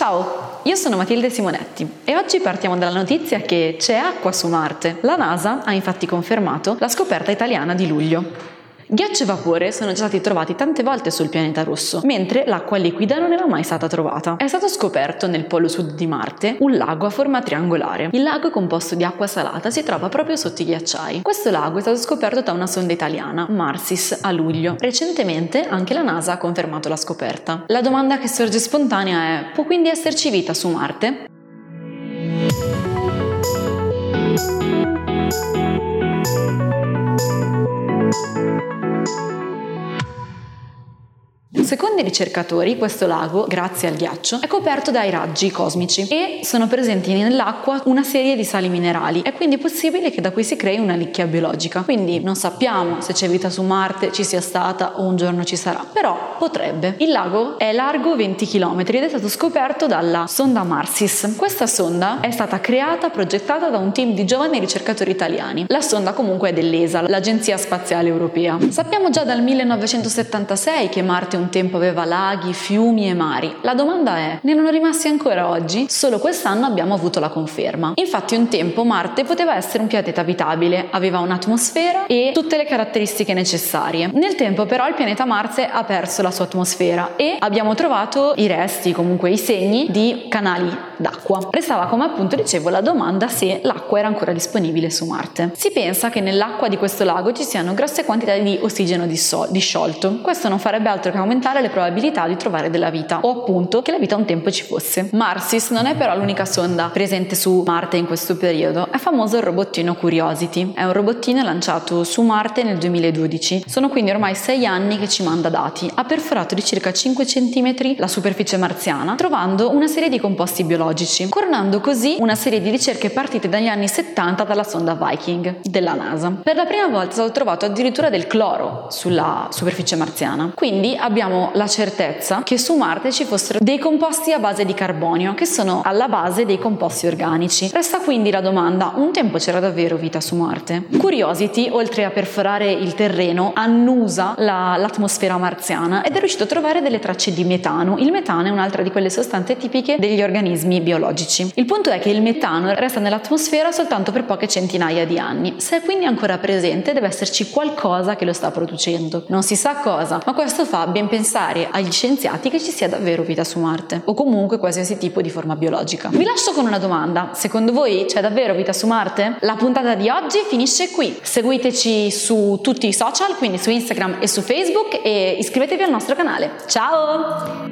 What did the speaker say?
Ciao, io sono Matilde Simonetti e oggi partiamo dalla notizia che c'è acqua su Marte. La NASA ha infatti confermato la scoperta italiana di luglio. Ghiaccio e vapore sono già stati trovati tante volte sul pianeta rosso, mentre l'acqua liquida non era mai stata trovata. È stato scoperto nel polo sud di Marte un lago a forma triangolare. Il lago composto di acqua salata, si trova proprio sotto i ghiacciai. Questo lago è stato scoperto da una sonda italiana, Marsis, a luglio. Recentemente anche la NASA ha confermato la scoperta. La domanda che sorge spontanea è: può quindi esserci vita su Marte? Secondo i ricercatori, questo lago, grazie al ghiaccio, è coperto dai raggi cosmici e sono presenti nell'acqua una serie di sali minerali. È quindi possibile che da qui si crei una nicchia biologica. Quindi non sappiamo se c'è vita su Marte, ci sia stata o un giorno ci sarà, però potrebbe. Il lago è largo 20 km ed è stato scoperto dalla sonda Marsis. Questa sonda è stata creata, progettata da un team di giovani ricercatori italiani. La sonda comunque è dell'ESA, l'Agenzia Spaziale Europea. Sappiamo già dal 1976 che Marte è un tempo aveva laghi, fiumi e mari. La domanda è, ne erano rimasti ancora oggi? Solo quest'anno abbiamo avuto la conferma. Infatti un tempo Marte poteva essere un pianeta abitabile, aveva un'atmosfera e tutte le caratteristiche necessarie. Nel tempo però il pianeta Marte ha perso la sua atmosfera e abbiamo trovato i resti, comunque i segni di canali d'acqua. Restava come appunto dicevo la domanda se l'acqua era ancora disponibile su Marte. Si pensa che nell'acqua di questo lago ci siano grosse quantità di ossigeno disciolto. Questo non farebbe altro che aumentare aumentare le probabilità di trovare della vita o appunto che la vita un tempo ci fosse. Marsis non è però l'unica sonda presente su Marte in questo periodo, è famoso il robottino Curiosity. È un robottino lanciato su Marte nel 2012. Sono quindi ormai sei anni che ci manda dati. Ha perforato di circa 5 cm la superficie marziana, trovando una serie di composti biologici, coronando così una serie di ricerche partite dagli anni 70 dalla sonda Viking della NASA. Per la prima volta è trovato addirittura del cloro sulla superficie marziana. Quindi abbiamo la certezza che su Marte ci fossero dei composti a base di carbonio, che sono alla base dei composti organici. Resta quindi la domanda, un tempo c'era davvero vita su Marte? Curiosity, oltre a perforare il terreno, annusa la, l'atmosfera marziana ed è riuscito a trovare delle tracce di metano. Il metano è un'altra di quelle sostanze tipiche degli organismi biologici. Il punto è che il metano resta nell'atmosfera soltanto per poche centinaia di anni. Se è quindi ancora presente, deve esserci qualcosa che lo sta producendo. Non si sa cosa, ma questo fa ben pensare pensare agli scienziati che ci sia davvero vita su Marte o comunque qualsiasi tipo di forma biologica. Vi lascio con una domanda. Secondo voi c'è davvero vita su Marte? La puntata di oggi finisce qui. Seguiteci su tutti i social, quindi su Instagram e su Facebook e iscrivetevi al nostro canale. Ciao!